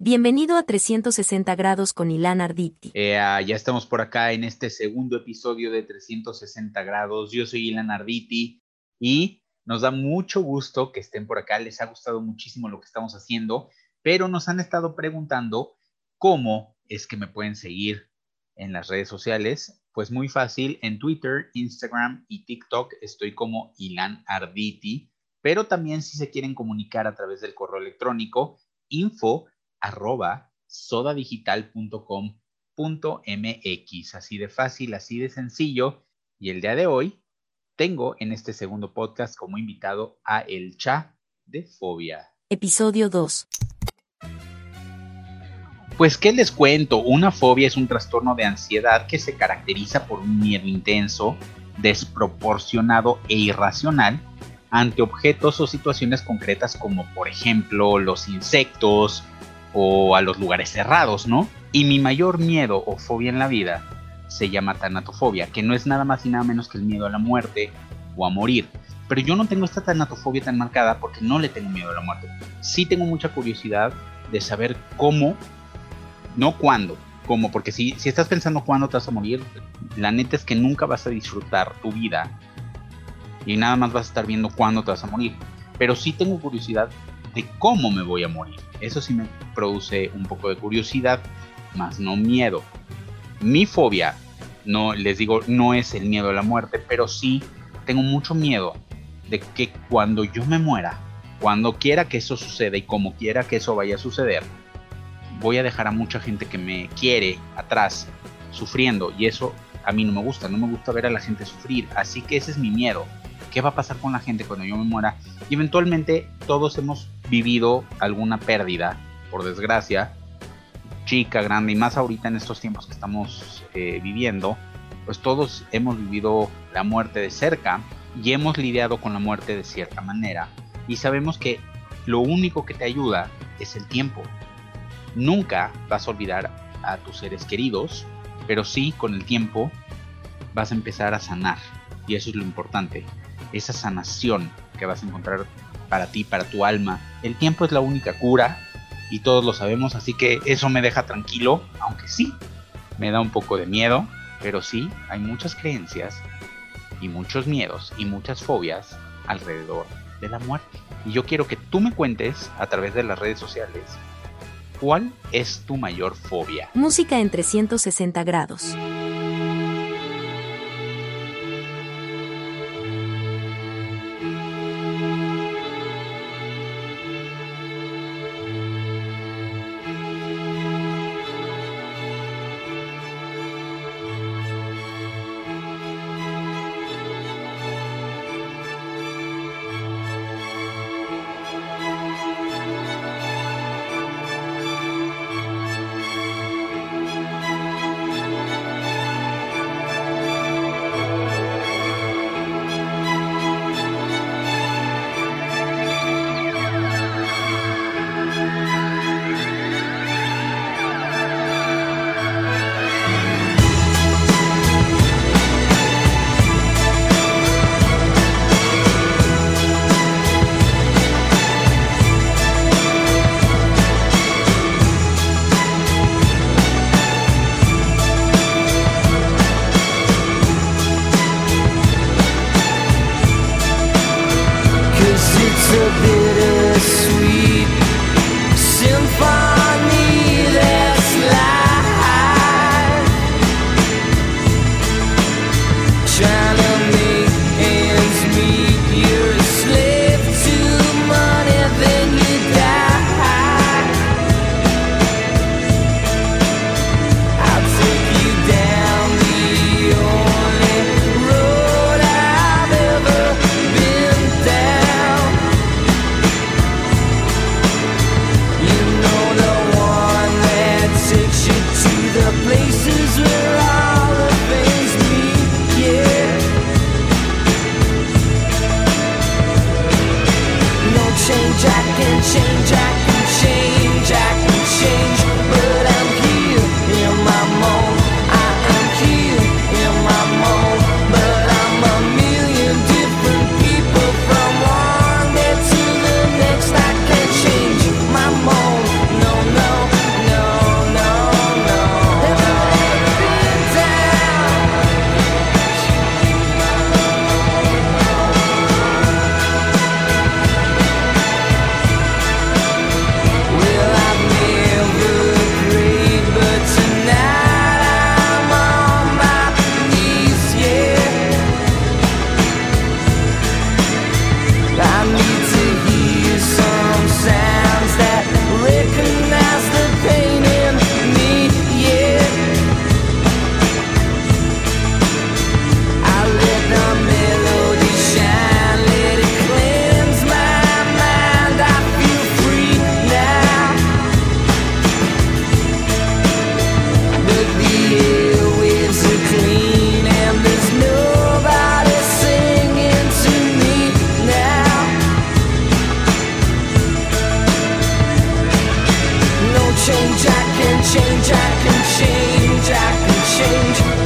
Bienvenido a 360 grados con Ilan Arditi. Eh, ah, ya estamos por acá en este segundo episodio de 360 grados. Yo soy Ilan Arditi y nos da mucho gusto que estén por acá. Les ha gustado muchísimo lo que estamos haciendo, pero nos han estado preguntando cómo es que me pueden seguir en las redes sociales. Pues muy fácil, en Twitter, Instagram y TikTok estoy como Ilan Arditi, pero también si se quieren comunicar a través del correo electrónico info arroba sodadigital.com.mx. Así de fácil, así de sencillo. Y el día de hoy tengo en este segundo podcast como invitado a El Cha de Fobia. Episodio 2. Pues, ¿qué les cuento? Una fobia es un trastorno de ansiedad que se caracteriza por un miedo intenso, desproporcionado e irracional ante objetos o situaciones concretas como por ejemplo los insectos, o a los lugares cerrados, ¿no? Y mi mayor miedo o fobia en la vida se llama tanatofobia, que no es nada más y nada menos que el miedo a la muerte o a morir. Pero yo no tengo esta tanatofobia tan marcada porque no le tengo miedo a la muerte. Sí tengo mucha curiosidad de saber cómo, no cuándo, cómo, porque si, si estás pensando cuándo te vas a morir, la neta es que nunca vas a disfrutar tu vida y nada más vas a estar viendo cuándo te vas a morir. Pero sí tengo curiosidad cómo me voy a morir. Eso sí me produce un poco de curiosidad, más no miedo. Mi fobia, no les digo, no es el miedo a la muerte, pero sí tengo mucho miedo de que cuando yo me muera, cuando quiera que eso suceda y como quiera que eso vaya a suceder, voy a dejar a mucha gente que me quiere atrás sufriendo y eso a mí no me gusta, no me gusta ver a la gente sufrir, así que ese es mi miedo. ¿Qué va a pasar con la gente cuando yo me muera? Y eventualmente todos hemos vivido alguna pérdida, por desgracia, chica, grande, y más ahorita en estos tiempos que estamos eh, viviendo, pues todos hemos vivido la muerte de cerca y hemos lidiado con la muerte de cierta manera. Y sabemos que lo único que te ayuda es el tiempo. Nunca vas a olvidar a tus seres queridos, pero sí con el tiempo vas a empezar a sanar. Y eso es lo importante, esa sanación que vas a encontrar para ti, para tu alma. El tiempo es la única cura y todos lo sabemos, así que eso me deja tranquilo, aunque sí, me da un poco de miedo, pero sí, hay muchas creencias y muchos miedos y muchas fobias alrededor de la muerte. Y yo quiero que tú me cuentes a través de las redes sociales cuál es tu mayor fobia. Música en 360 grados. change, I can change, I can change, I can change.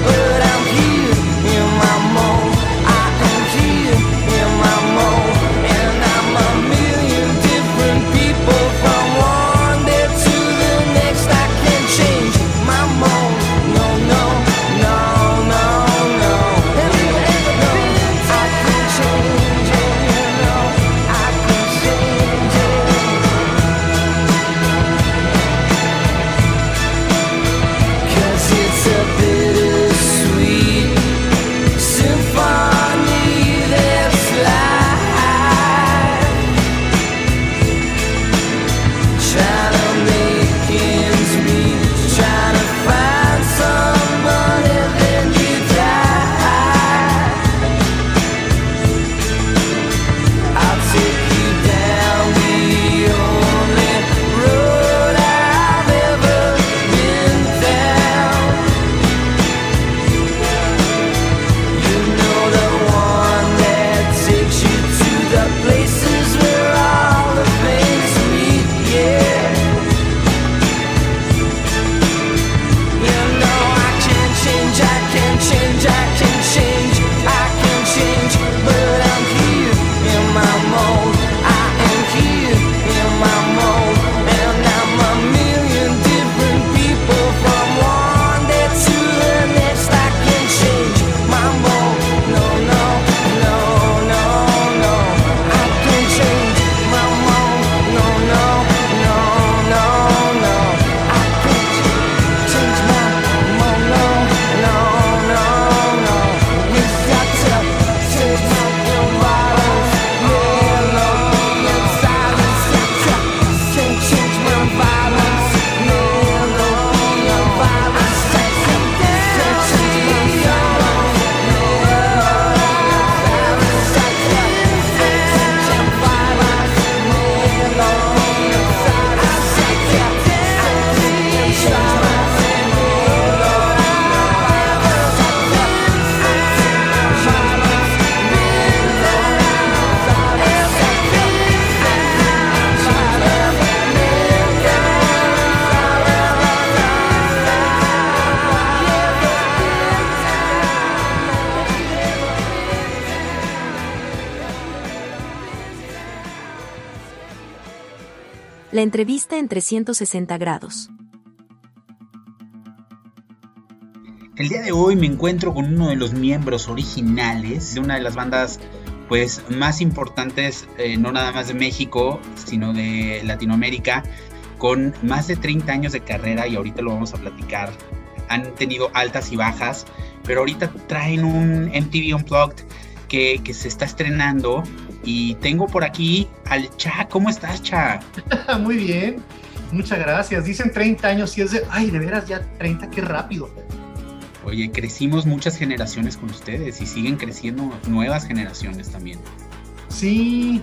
Entrevista en 360 grados. El día de hoy me encuentro con uno de los miembros originales de una de las bandas pues más importantes, eh, no nada más de México, sino de Latinoamérica, con más de 30 años de carrera y ahorita lo vamos a platicar. Han tenido altas y bajas, pero ahorita traen un MTV Unplugged que se está estrenando y tengo por aquí al Cha. ¿Cómo estás, Cha? Muy bien. Muchas gracias. Dicen 30 años y es de, ay, de veras ya 30, qué rápido. Oye, crecimos muchas generaciones con ustedes y siguen creciendo nuevas generaciones también. Sí,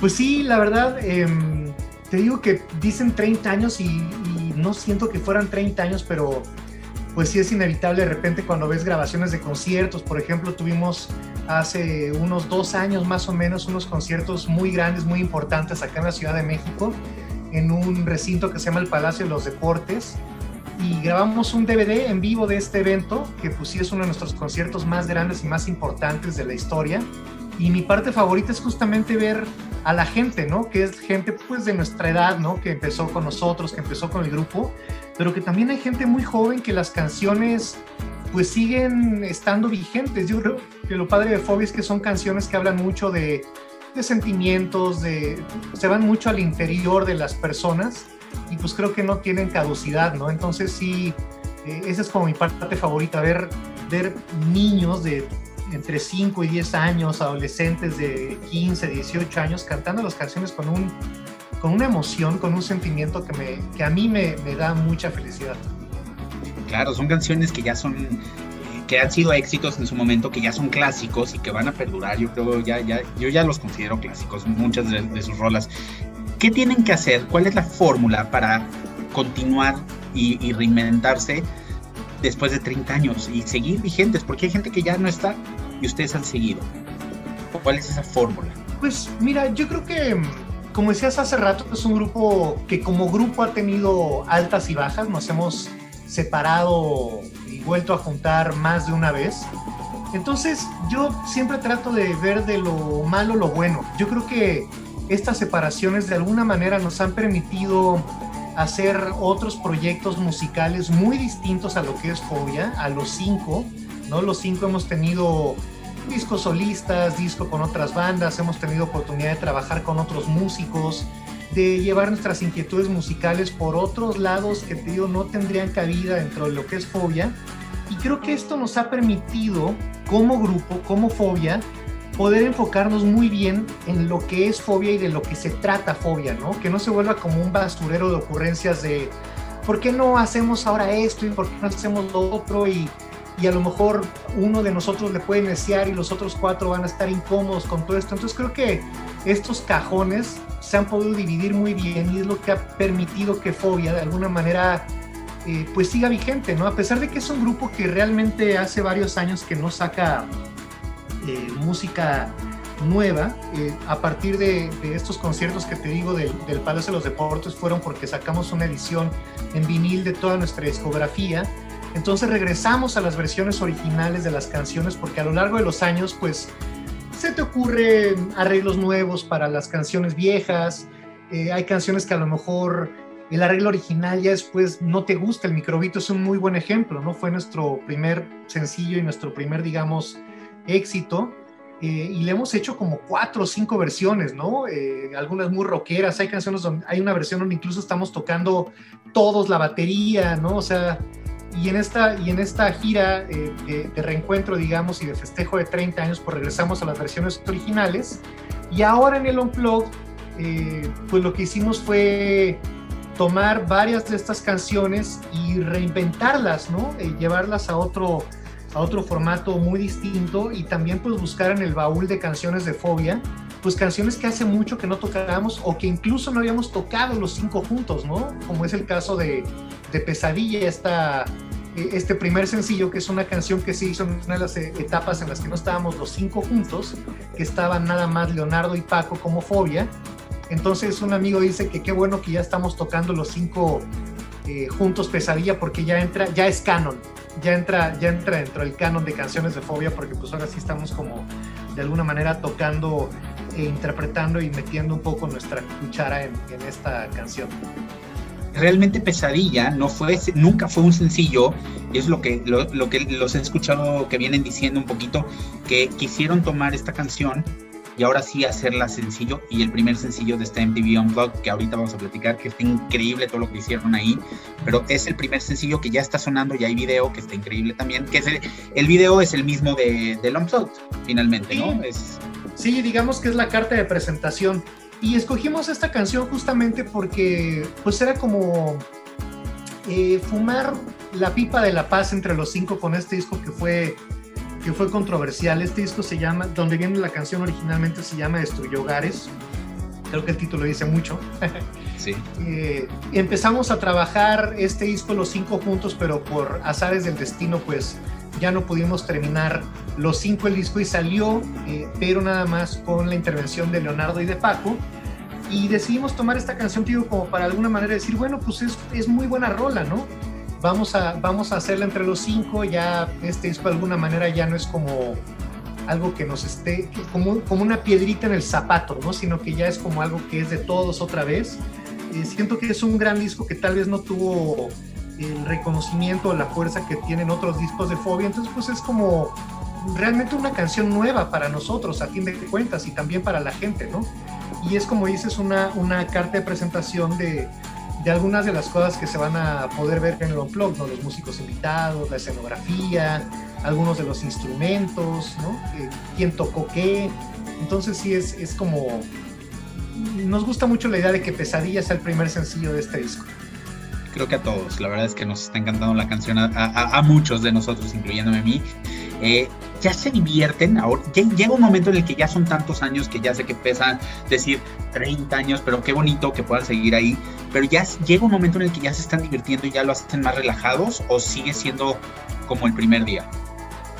pues sí, la verdad, em, te digo que dicen 30 años y, y, no siento que fueran 30 años, pero pues sí es inevitable de repente cuando ves grabaciones de conciertos, por ejemplo, tuvimos hace unos dos años más o menos unos conciertos muy grandes, muy importantes acá en la Ciudad de México, en un recinto que se llama el Palacio de los Deportes. Y grabamos un DVD en vivo de este evento, que pues sí es uno de nuestros conciertos más grandes y más importantes de la historia. Y mi parte favorita es justamente ver a la gente, ¿no? Que es gente pues de nuestra edad, ¿no? Que empezó con nosotros, que empezó con el grupo, pero que también hay gente muy joven que las canciones pues siguen estando vigentes. Yo creo lo padre de Fobia es que son canciones que hablan mucho de, sentimientos, se van mucho al interior de las personas y pues creo que no tienen caducidad, ¿no? Entonces sí, eh, esa es como mi parte favorita, ver, niños de entre 5 y 10 años, adolescentes de 15, 18 años, cantando las canciones con, un, con una emoción, con un sentimiento que, me, que a mí me da mucha felicidad. Claro, son canciones que ya son que han sido éxitos en su momento, que ya son clásicos y que van a perdurar. Yo creo, ya, ya, yo ya los considero clásicos, muchas de, sus rolas. ¿Qué tienen que hacer? ¿Cuál es la fórmula para continuar y, y, reinventarse después de 30 años y seguir vigentes? Porque hay gente que ya no está y ustedes han seguido. ¿Cuál es esa fórmula? Pues mira, yo creo que como decías hace rato, es un grupo que como grupo ha tenido altas y bajas, nos hemos separado vuelto a juntar más de una vez. Entonces yo siempre trato de ver de lo malo lo bueno. Yo creo que estas separaciones de alguna manera nos han permitido hacer otros proyectos musicales muy distintos a lo que es Fobia, a los cinco, ¿no? Los cinco hemos tenido discos solistas, disco con otras bandas, hemos tenido oportunidad de trabajar con otros músicos, de llevar nuestras inquietudes musicales por otros lados que te digo no tendrían cabida dentro de lo que es Fobia. Y creo que esto nos ha permitido, como grupo, como Fobia, poder enfocarnos muy bien en lo que es Fobia y de lo que se trata Fobia, ¿no? Que no se vuelva como un basurero de ocurrencias de ¿por qué no hacemos ahora esto y por qué no hacemos lo otro? Y y a lo mejor uno de nosotros le puede iniciar y los otros cuatro van a estar incómodos con todo esto. Entonces creo que estos cajones se han podido dividir muy bien y es lo que ha permitido que Fobia de alguna manera eh, pues siga vigente, ¿no? A pesar de que es un grupo que realmente hace varios años que no saca eh, música nueva, eh, a partir de, estos conciertos que te digo del, del Palacio de los Deportes fueron porque sacamos una edición en vinil de toda nuestra discografía entonces regresamos a las versiones originales de las canciones porque a lo largo de los años pues se te ocurren arreglos nuevos para las canciones viejas, eh, hay canciones que a lo mejor el arreglo original ya después no te gusta, el microbito es un muy buen ejemplo, ¿no? Fue nuestro primer sencillo y nuestro primer, digamos, éxito. Eh, y le hemos hecho como cuatro o cinco versiones, ¿no? Eh, algunas muy rockeras, hay canciones donde hay una versión donde incluso estamos tocando todos la batería, ¿no? O sea, y en esta, y en esta gira eh, de, reencuentro, digamos, y de festejo de 30 años, pues regresamos a las versiones originales. Y ahora en el Unplugged, eh, pues lo que hicimos fue tomar varias de estas canciones y reinventarlas, ¿no? Eh, llevarlas a otro, a otro formato muy distinto y también pues buscar en el baúl de canciones de Fobia, pues canciones que hace mucho que no tocábamos o que incluso no habíamos tocado los cinco juntos, ¿no? Como es el caso de de Pesadilla, esta, eh, este primer sencillo, que es una canción que se hizo en una de las eh, etapas en las que no estábamos los cinco juntos, que estaban nada más Leonardo y Paco como Fobia. Entonces un amigo dice que qué bueno que ya estamos tocando los cinco eh, juntos Pesadilla porque ya entra, ya es canon, ya entra, ya entra dentro del canon de canciones de Fobia porque pues ahora sí estamos como de alguna manera tocando e interpretando y metiendo un poco nuestra cuchara en esta canción realmente Pesadilla no fue, nunca fue un sencillo, y es lo que, lo, que los he escuchado que vienen diciendo un poquito, que quisieron tomar esta canción y ahora sí hacerla sencillo, y el primer sencillo de este MTV Unplugged, que ahorita vamos a platicar, que está increíble todo lo que hicieron ahí, pero es el primer sencillo que ya está sonando, ya hay video, que está increíble también, que es el, video es el mismo de, del Unplugged, finalmente, ¿no? Es... Sí, digamos que es la carta de presentación y escogimos esta canción justamente porque pues era como eh, fumar la pipa de la paz entre los cinco con este disco que fue, que fue controversial. Este disco se llama, donde viene la canción originalmente se llama Destruyó Hogares. Creo que el título dice mucho. Sí. Eh, empezamos a trabajar este disco los cinco juntos, pero por azares del destino, pues ya no pudimos terminar los cinco el disco y salió, eh, pero nada más con la intervención de Leonardo y de Paco. Y decidimos tomar esta canción, tío, como para alguna manera decir, bueno, pues es, es muy buena rola, ¿no? Vamos a, vamos a hacerla entre los cinco, ya este disco de alguna manera ya no es como algo que nos esté, como, como una piedrita en el zapato, ¿no? Sino que ya es como algo que es de todos otra vez. Eh, siento que es un gran disco que tal vez no tuvo el reconocimiento la fuerza que tienen otros discos de Fobia. Entonces, pues es como realmente una canción nueva para nosotros, a fin de cuentas, y también para la gente, ¿no? Y es como dices, una, una carta de presentación de, de algunas de las cosas que se van a poder ver en el Unplugged, ¿no? Los músicos invitados, la escenografía, algunos de los instrumentos, ¿no? Eh, ¿Quién tocó qué? Entonces sí es, es como... Nos gusta mucho la idea de que Pesadilla sea el primer sencillo de este disco creo que a todos. La verdad es que nos está encantando la canción a, muchos de nosotros, incluyéndome a mí. Eh, ya se divierten, ahora llega un momento en el que ya son tantos años que ya sé que pesa decir 30 años, pero qué bonito que puedan seguir ahí, pero ya llega un momento en el que ya se están divirtiendo y ya lo hacen más relajados o sigue siendo como el primer día.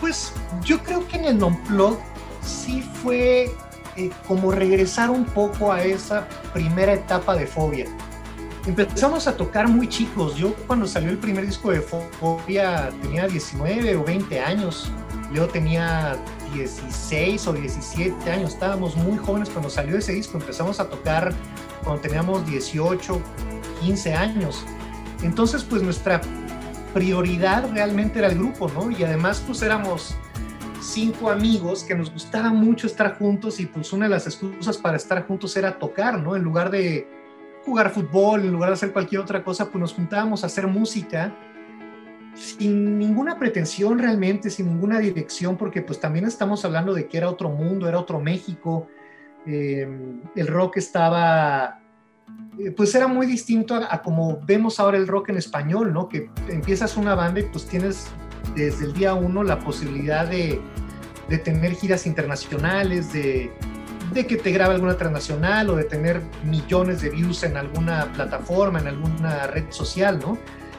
Pues yo creo que en el non-plug sí fue eh, como regresar un poco a esa primera etapa de Fobia. Empezamos a tocar muy chicos. Yo cuando salió el primer disco de Fobia tenía 19 o 20 años. Leo tenía 16 o 17 años. Estábamos muy jóvenes cuando salió ese disco. Empezamos a tocar cuando teníamos 18, 15 años. Entonces, pues nuestra prioridad realmente era el grupo, ¿no? Y además, pues éramos cinco amigos que nos gustaba mucho estar juntos y pues una de las excusas para estar juntos era tocar, ¿no? En lugar de jugar fútbol, en lugar de hacer cualquier otra cosa, pues nos juntábamos a hacer música sin ninguna pretensión realmente, sin ninguna dirección, porque pues también estamos hablando de que era otro mundo, era otro México, eh, el rock estaba, eh, pues era muy distinto a, como vemos ahora el rock en español, ¿no? Que empiezas una banda y pues tienes desde el día uno la posibilidad de, de tener giras internacionales, de, de que te grabe alguna transnacional o de tener millones de views en alguna plataforma, en alguna red social, ¿no?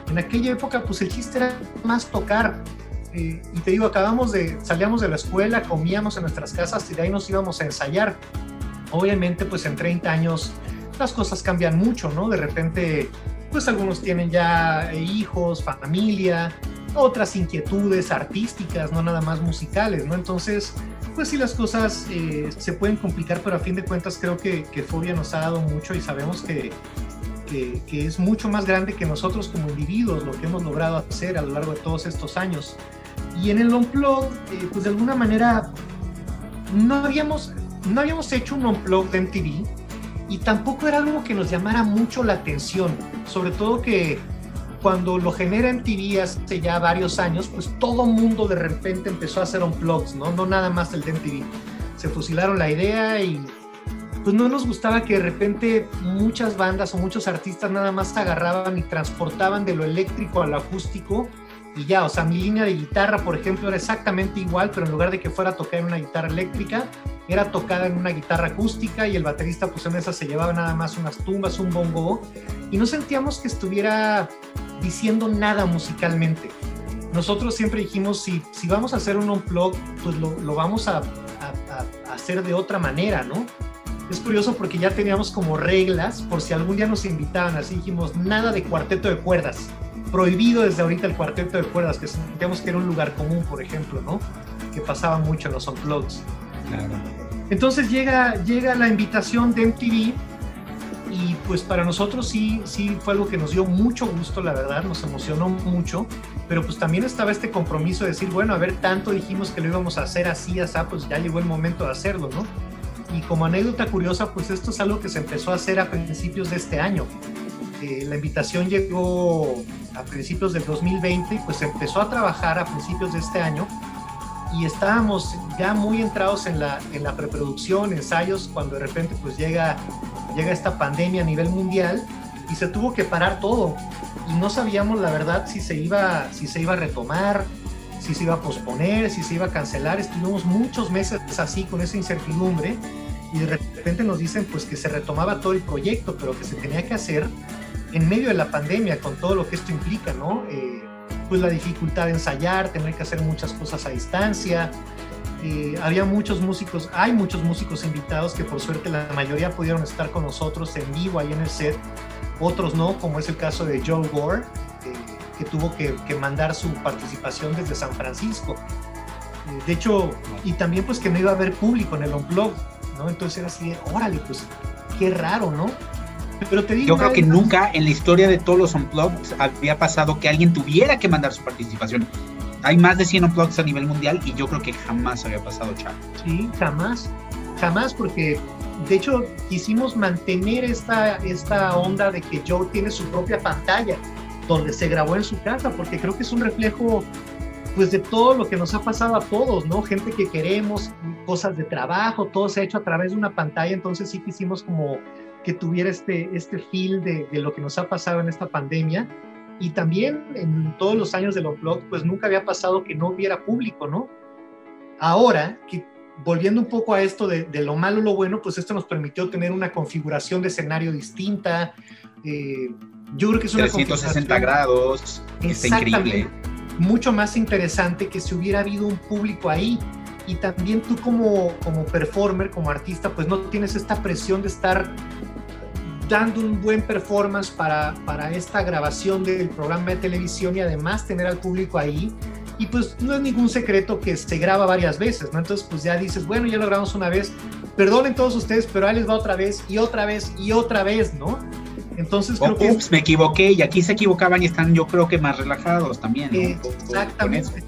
En aquella época, pues el chiste era más tocar. Eh, y te digo, acabamos de, salíamos de la escuela, comíamos en nuestras casas y de ahí nos íbamos a ensayar. Obviamente, pues en 30 años las cosas cambian mucho, ¿no? De repente, pues algunos tienen ya hijos, familia, otras inquietudes artísticas, no nada más musicales, ¿no? Entonces, pues sí, las cosas eh, se pueden complicar, pero a fin de cuentas creo que, Fobia nos ha dado mucho y sabemos que, que, que, es mucho más grande que nosotros como individuos, lo que hemos logrado hacer a lo largo de todos estos años. Y en el Unplug, eh, pues de alguna manera, no habíamos, no habíamos hecho un Unplug de MTV y tampoco era algo que nos llamara mucho la atención, sobre todo que cuando lo genera MTV hace ya varios años, pues todo mundo de repente empezó a hacer unplugs, ¿no? No nada más el de MTV. Se fusilaron la idea y pues no nos gustaba que de repente muchas bandas o muchos artistas nada más agarraban y transportaban de lo eléctrico a lo acústico y ya, o sea, mi línea de guitarra, por ejemplo, era exactamente igual, pero en lugar de que fuera a tocar en una guitarra eléctrica, era tocada en una guitarra acústica y el baterista pues en esa se llevaba nada más unas tumbas, un bongo y no sentíamos que estuviera diciendo nada musicalmente. Nosotros siempre dijimos, si, si vamos a hacer un unplug, pues lo, lo vamos a, a, a, hacer de otra manera, ¿no? Es curioso porque ya teníamos como reglas, por si algún día nos invitaban, así dijimos, nada de cuarteto de cuerdas. Prohibido desde ahorita el cuarteto de cuerdas, que sentíamos que era un lugar común, por ejemplo, ¿no? Que pasaba mucho en los unplugs. Claro. Entonces llega, llega la invitación de MTV y pues para nosotros sí, sí fue algo que nos dio mucho gusto, la verdad, nos emocionó mucho, pero pues también estaba este compromiso de decir, bueno, a ver, tanto dijimos que lo íbamos a hacer así, así, pues ya llegó el momento de hacerlo, ¿no? Y como anécdota curiosa, pues esto es algo que se empezó a hacer a principios de este año. Eh, la invitación llegó a principios del 2020 y pues se empezó a trabajar a principios de este año y estábamos ya muy entrados en la, en la preproducción, ensayos, cuando de repente pues llega, llega esta pandemia a nivel mundial y se tuvo que parar todo y no sabíamos la verdad si se iba, si se iba a retomar, si se iba a posponer, si se iba a cancelar. Estuvimos muchos meses así con esa incertidumbre y de repente nos dicen pues que se retomaba todo el proyecto, pero que se tenía que hacer en medio de la pandemia con todo lo que esto implica, ¿no? Eh, pues la dificultad de ensayar, tener que hacer muchas cosas a distancia. Eh, había muchos músicos, hay muchos músicos invitados que por suerte la mayoría pudieron estar con nosotros en vivo ahí en el set, otros no, como es el caso de Joe Gore, eh, que tuvo que, que, mandar su participación desde San Francisco. Eh, de hecho, y también pues que no iba a haber público en el Unplugged, ¿no? Entonces era así de, órale, pues qué raro, ¿no? Pero te digo, Yo creo que nunca en la historia de todos los Unplugged había pasado que alguien tuviera que mandar su participación. Hay más de 100 Unplugged a nivel mundial y yo creo que jamás había pasado, Chavo. Sí, jamás. Jamás, porque de hecho quisimos mantener esta, esta onda de que Joe tiene su propia pantalla donde se grabó en su casa, porque creo que es un reflejo pues de todo lo que nos ha pasado a todos, ¿no? Gente que queremos, cosas de trabajo, todo se ha hecho a través de una pantalla, entonces sí quisimos como que tuviera este, este feel de, de, lo que nos ha pasado en esta pandemia. Y también en todos los años del blog, pues nunca había pasado que no hubiera público, ¿no? Ahora, que volviendo un poco a esto de, de lo malo lo bueno, pues esto nos permitió tener una configuración de escenario distinta. Eh, yo creo que es una 360 grados, está increíble. Mucho más interesante que si hubiera habido un público ahí y también tú como, como performer, como artista, pues no tienes esta presión de estar dando un buen performance para, para esta grabación del programa de televisión y además tener al público ahí. Y pues no es ningún secreto que se graba varias veces, ¿no? Entonces pues ya dices, bueno, ya lo grabamos una vez, perdonen todos ustedes, pero ahí les va otra vez y otra vez y otra vez, ¿no? Entonces creo que... Ups, me equivoqué y aquí se equivocaban y están yo creo que más relajados también. ¿no? exactamente.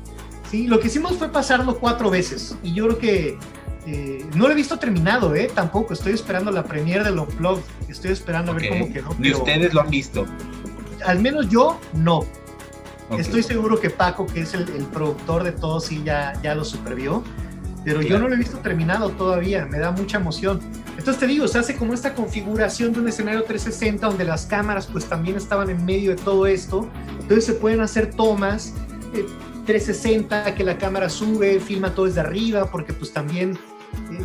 Sí, lo que hicimos fue pasarlo cuatro veces y yo creo que eh, no lo he visto terminado, ¿eh? Tampoco, estoy esperando la premiere del Unplugged, estoy esperando a ver cómo quedó. Ni ustedes lo han visto. Al menos yo no. Estoy seguro que Paco, que es el, productor de todo, sí ya, ya lo supervió, pero yo no lo he visto terminado todavía, me da mucha emoción. Entonces te digo, se hace como esta configuración de un escenario 360 donde las cámaras pues también estaban en medio de todo esto, entonces se pueden hacer tomas. Eh, 360 que la cámara sube, filma todo desde arriba, porque pues también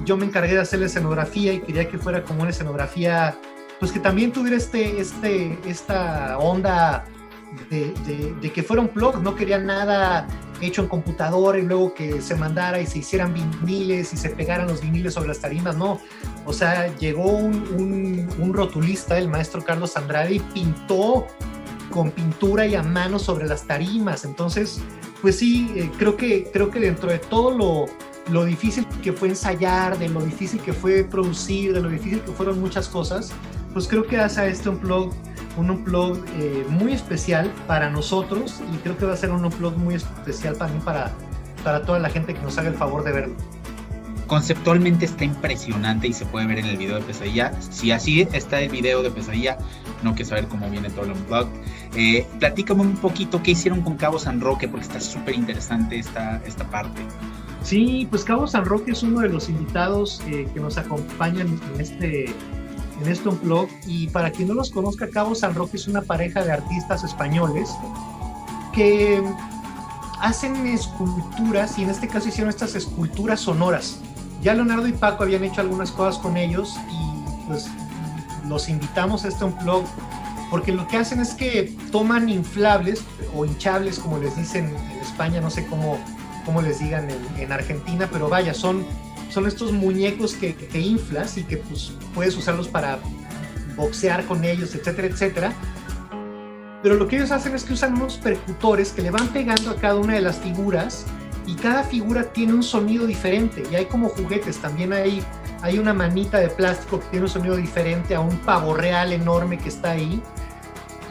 yo me encargué de hacer la escenografía y quería que fuera como una escenografía, pues que también tuviera este, este, esta onda de, que fuera un blog, no quería nada hecho en computadora y luego que se mandara y se hicieran viniles y se pegaran los viniles sobre las tarimas, no. O sea, llegó un, un rotulista, el maestro Carlos Andrade, y pintó con pintura y a mano sobre las tarimas. Entonces, pues sí, eh, creo, que, creo que dentro de todo lo, lo difícil que fue ensayar, de lo difícil que fue producir, de lo difícil que fueron muchas cosas, pues creo que hace a este unplug un unplug eh, muy especial para nosotros y creo que va a ser un unplug muy especial también para, para toda la gente que nos haga el favor de verlo conceptualmente está impresionante y se puede ver en el video de Pesadilla. Si así está el video de Pesadilla, no quiero saber cómo viene todo el unplugged. Eh, platícame un poquito qué hicieron con Cabo San Roque, porque está súper interesante esta, esta parte. Sí, pues Cabo San Roque es uno de los invitados eh, que nos acompañan en este, en este unplugged. Y para quien no los conozca, Cabo San Roque es una pareja de artistas españoles que hacen esculturas y en este caso hicieron estas esculturas sonoras. Ya Leonardo y Paco habían hecho algunas cosas con ellos y pues los invitamos a este blog porque lo que hacen es que toman inflables o hinchables, como les dicen en España, no sé cómo, cómo les digan en, Argentina, pero vaya, son, son estos muñecos que, que inflas y que pues, puedes usarlos para boxear con ellos, etcétera, etcétera. Pero lo que ellos hacen es que usan unos percutores que le van pegando a cada una de las figuras y cada figura tiene un sonido diferente y hay como juguetes, también hay, hay una manita de plástico que tiene un sonido diferente a un pavo real enorme que está ahí.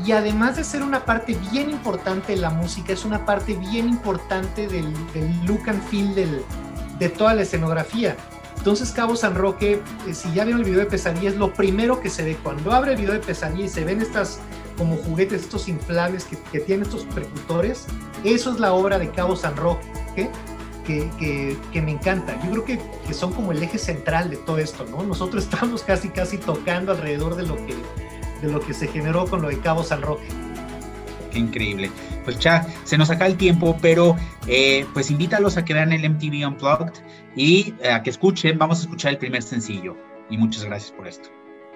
Y además de ser una parte bien importante de la música, es una parte bien importante del, look and feel del, de toda la escenografía. Entonces Cabo San Roque, eh, si ya vieron el video de Pesadilla, es lo primero que se ve. Cuando abre el video de Pesadilla y se ven estas como juguetes, estos inflables que, que tienen estos percutores, eso es la obra de Cabo San Roque que, que, me encanta. Yo creo que, que, son como el eje central de todo esto, ¿no? Nosotros estamos casi, casi tocando alrededor de lo que, de lo que se generó con lo de Cabo San Roque. Qué increíble. Pues ya se nos acaba el tiempo, pero eh, pues invítalos a que vean el MTV Unplugged y eh, a que escuchen. Vamos a escuchar el primer sencillo. Y muchas gracias por esto.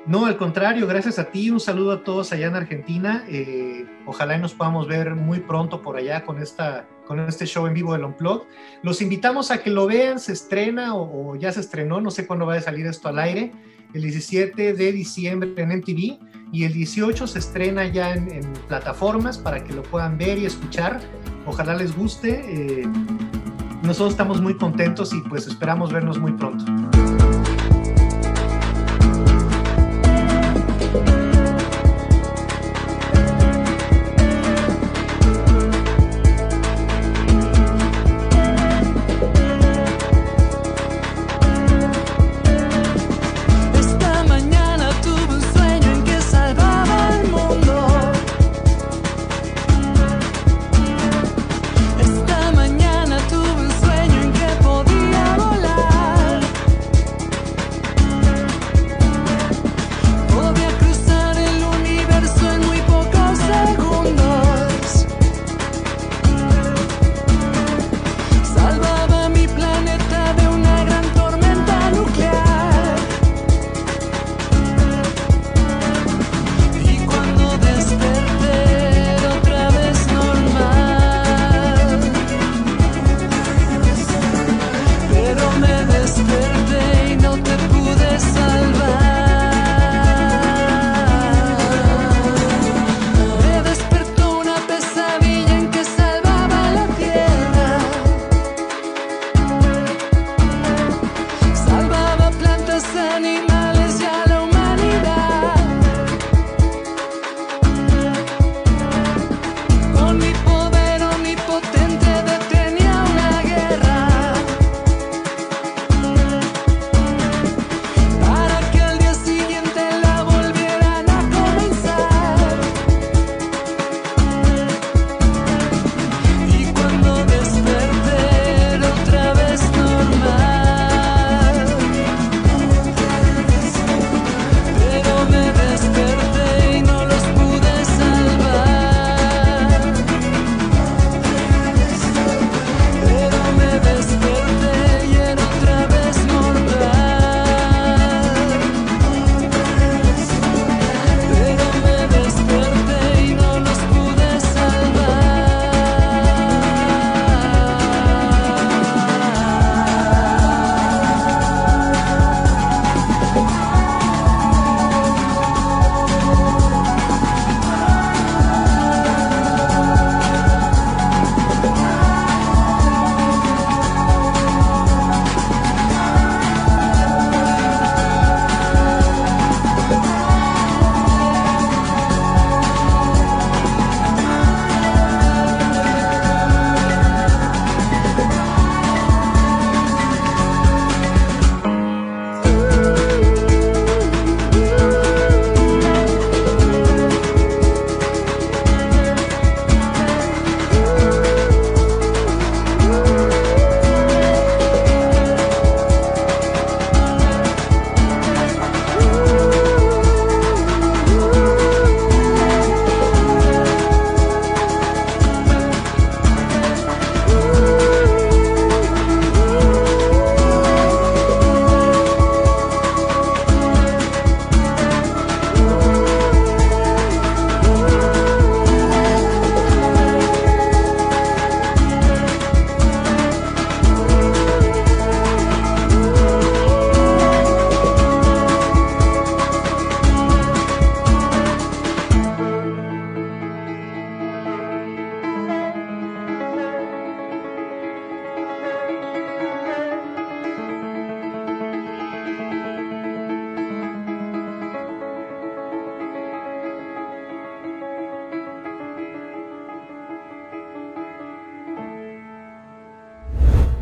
No, al contrario, gracias a ti. Un saludo a todos allá en Argentina. Eh, ojalá nos podamos ver muy pronto por allá con, esta, con este show en vivo del Unplug. Los invitamos a que lo vean, se estrena o, ya se estrenó, no sé cuándo va a salir esto al aire, el 17 de diciembre en MTV y el 18 se estrena ya en, plataformas para que lo puedan ver y escuchar. Ojalá les guste. Eh, nosotros estamos muy contentos y pues esperamos vernos muy pronto.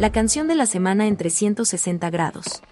la canción de la semana en 360 grados.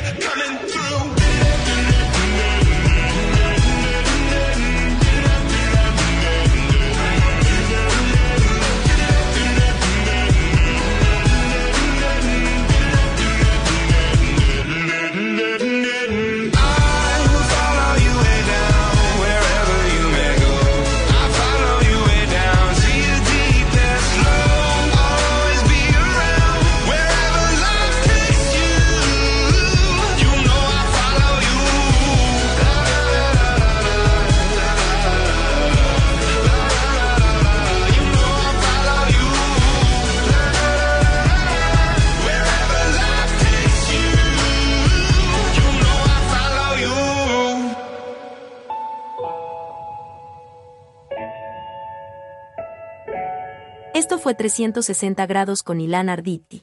coming through. 360 grados con Ilan Arditi.